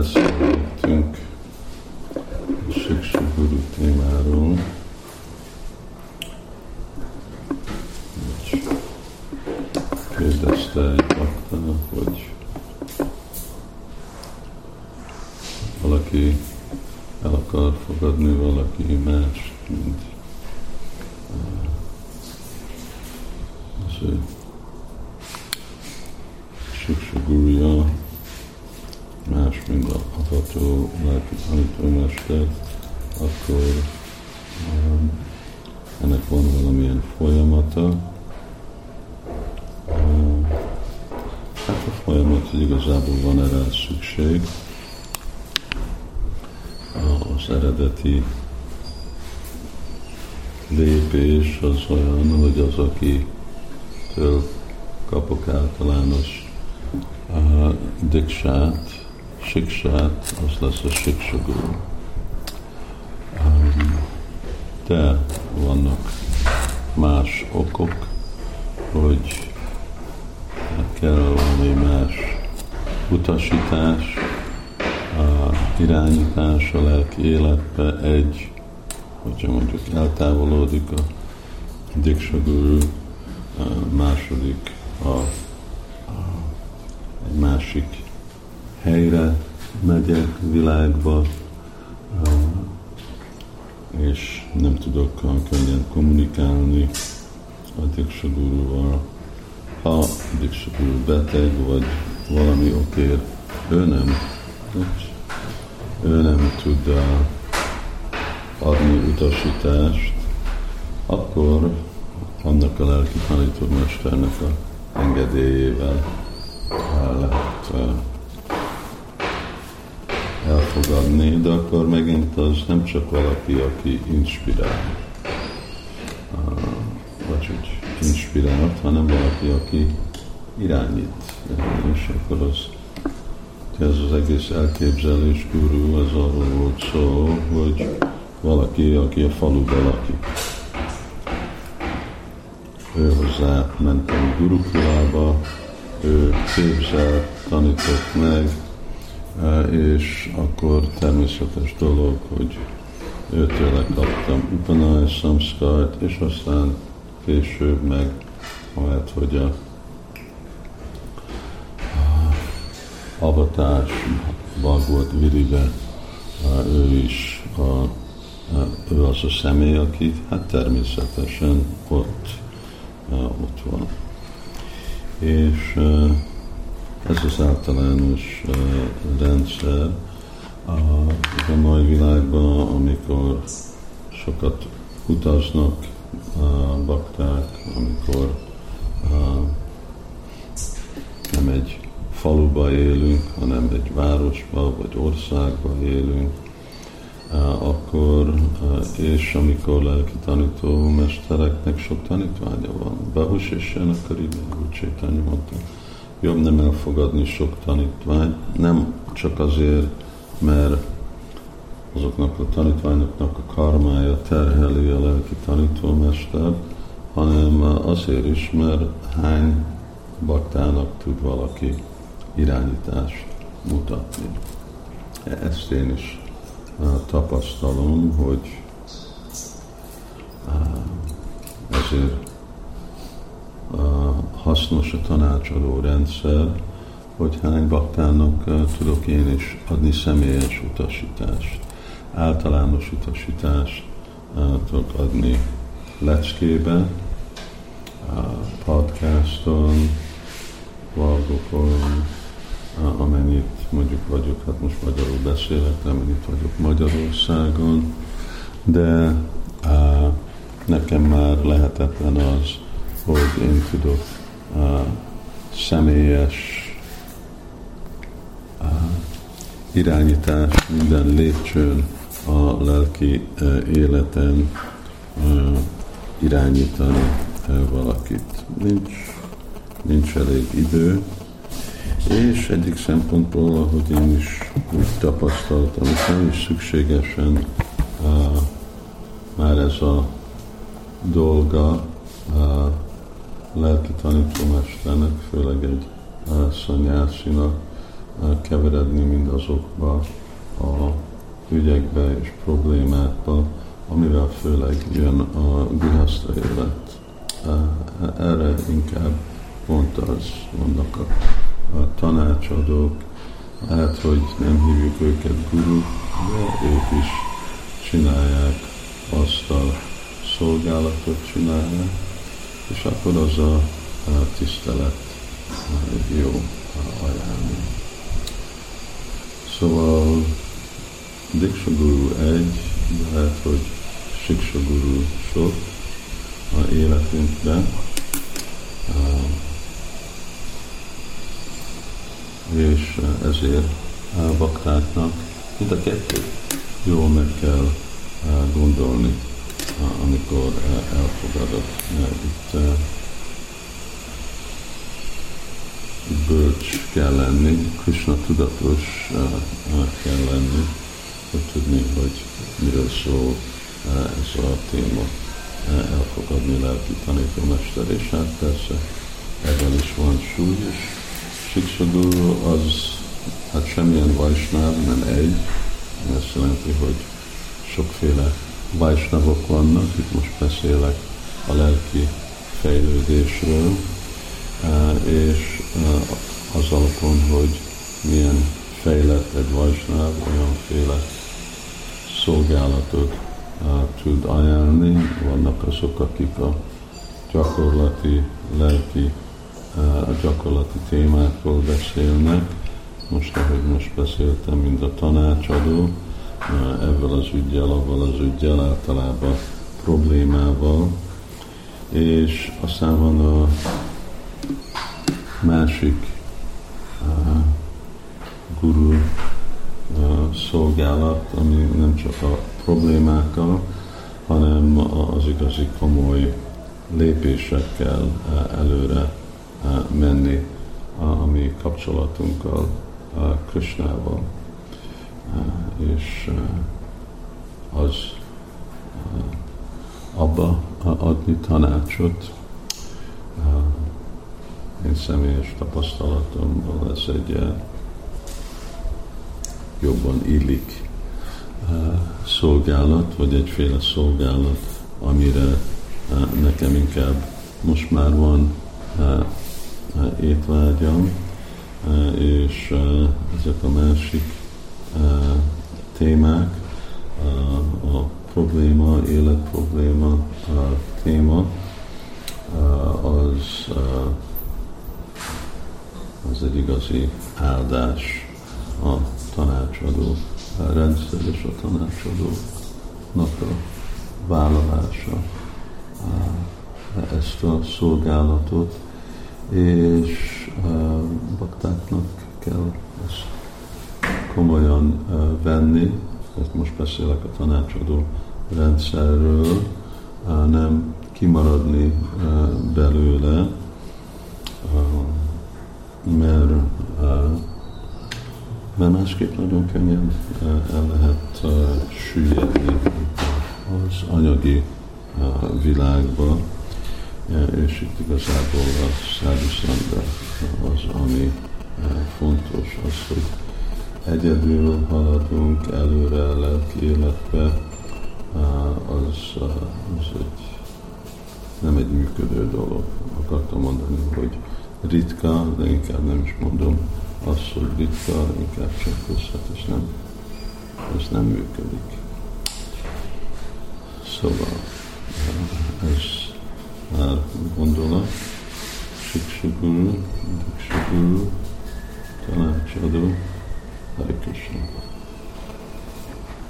beszéltünk Siksa Guru témáról. Kérdezte egy bakta, hogy valaki el akar fogadni valaki más, mint az ő Siksa Guruja, más, mint a hatható lelki tanítómester, akkor um, ennek van valamilyen folyamata. Um, hát a folyamat, hogy igazából van erre szükség. Az eredeti lépés az olyan, hogy az, aki től kapok általános uh, diksát, siksát, az lesz a siksagú. De vannak más okok, hogy kell valami más utasítás, a irányítás a lelki életbe egy, hogyha mondjuk eltávolodik a diksaguru, második a, a, egy másik helyre megyek világba, és nem tudok könnyen kommunikálni a Diksagurúval. Ha Diksaguru beteg, vagy valami okért ő nem, ő nem tud adni utasítást, akkor annak a lelki tanítómesternek a engedélyével lehet elfogadni, de akkor megint az nem csak valaki, aki inspirál, vagy hogy inspirált, hanem valaki, aki irányít. És akkor az, ez az egész elképzelés guru, az arról volt szó, hogy valaki, aki a faluba lakik. Ő hozzá mentem gurukulába, ő képzelt, tanított meg, és akkor természetes dolog, hogy őtőle kaptam Upanay Samskart, és aztán később meg ahelyett, hogy a avatás Bhagavad Viribe, ő is a, ő az a személy, aki hát természetesen ott, ott van. És ez az általános uh, rendszer a, a mai világban, amikor sokat utaznak uh, bakták, amikor uh, nem egy faluba élünk, hanem egy városba vagy országba élünk, akkor, és amikor lelki tanító mestereknek sok tanítványa van. Bahus és így úgy mondta jobb nem elfogadni sok tanítvány, nem csak azért, mert azoknak a tanítványoknak a karmája terheli a lelki tanítómester, hanem azért is, mert hány baktának tud valaki irányítást mutatni. Ezt én is tapasztalom, hogy ezért hasznos a tanácsadó rendszer, hogy hány baktának tudok én is adni személyes utasítást, általános utasítást tudok adni leckébe, podcaston, vlogokon, amennyit mondjuk vagyok, hát most magyarul beszélek, amennyit vagyok Magyarországon, de nekem már lehetetlen az, hogy én tudok uh, személyes irányítás minden lépcsőn a lelki uh, életen irányítani valakit. Nincs, nincs elég idő, és egyik szempontból, ahogy én is úgy tapasztaltam, hogy nem is szükségesen uh, már ez a dolga uh, lelki tanítómesternek, főleg egy szanyászinak, keveredni mindazokba a ügyekbe és problémákba, amivel főleg jön a grihaszta élet. Erre inkább pont az vannak a, a tanácsadók, hát, hogy nem hívjuk őket guru, de ők is csinálják azt a szolgálatot csinálják, és akkor az a, tisztelet jó ajánlni. Szóval Diksha Guru egy, lehet, hogy Siksa Guru sok a életünkben. És ezért a baktáknak mind a kettő jól meg kell gondolni, amikor elfogadott. Itt bölcs kell lenni, Krishna tudatos kell lenni, hogy tudni, hogy miről szól ez a téma, elfogadni lelki tanítómester, és hát persze ebben is van súly, és Siksaduru az hát semmilyen vajsnáv, nem egy, ezt jelenti, hogy sokféle vajsnavok vannak, itt most beszélek a lelki fejlődésről, és az alapon, hogy milyen fejlett egy vajsnáv, olyanféle szolgálatot tud ajánlani. Vannak azok, akik a gyakorlati, lelki, a gyakorlati témákról beszélnek. Most, ahogy most beszéltem, mint a tanácsadó, ebből az ügyel, avval az ügyel, általában problémával, és aztán van a másik uh, guru uh, szolgálat, ami nem csak a problémákkal, hanem az igazi komoly lépésekkel előre menni a, a mi kapcsolatunkkal uh, Krishnával. Uh, és az abba adni tanácsot, én személyes tapasztalatomból ez egy jobban illik szolgálat, vagy egyféle szolgálat, amire nekem inkább most már van étvágyam, és ezek a másik témák, a probléma, életprobléma téma, az az egy igazi áldás a tanácsadó a rendszer és a tanácsadónak a vállalása ezt a szolgálatot, és baktáknak kell ezt komolyan venni, ezt most beszélek a tanácsadó rendszerről, nem kimaradni belőle, mert, mert másképp nagyon könnyen el lehet süllyedni az anyagi világba, és itt igazából a száduszanda az, ami fontos, az, hogy egyedül haladunk előre a lelki életbe, az, az egy, nem egy működő dolog. Akartam mondani, hogy ritka, de inkább nem is mondom azt, hogy ritka, inkább csak hát ez nem, ez nem működik. Szóval ez már gondolat, Siksaguru, Diksaguru, lehetőség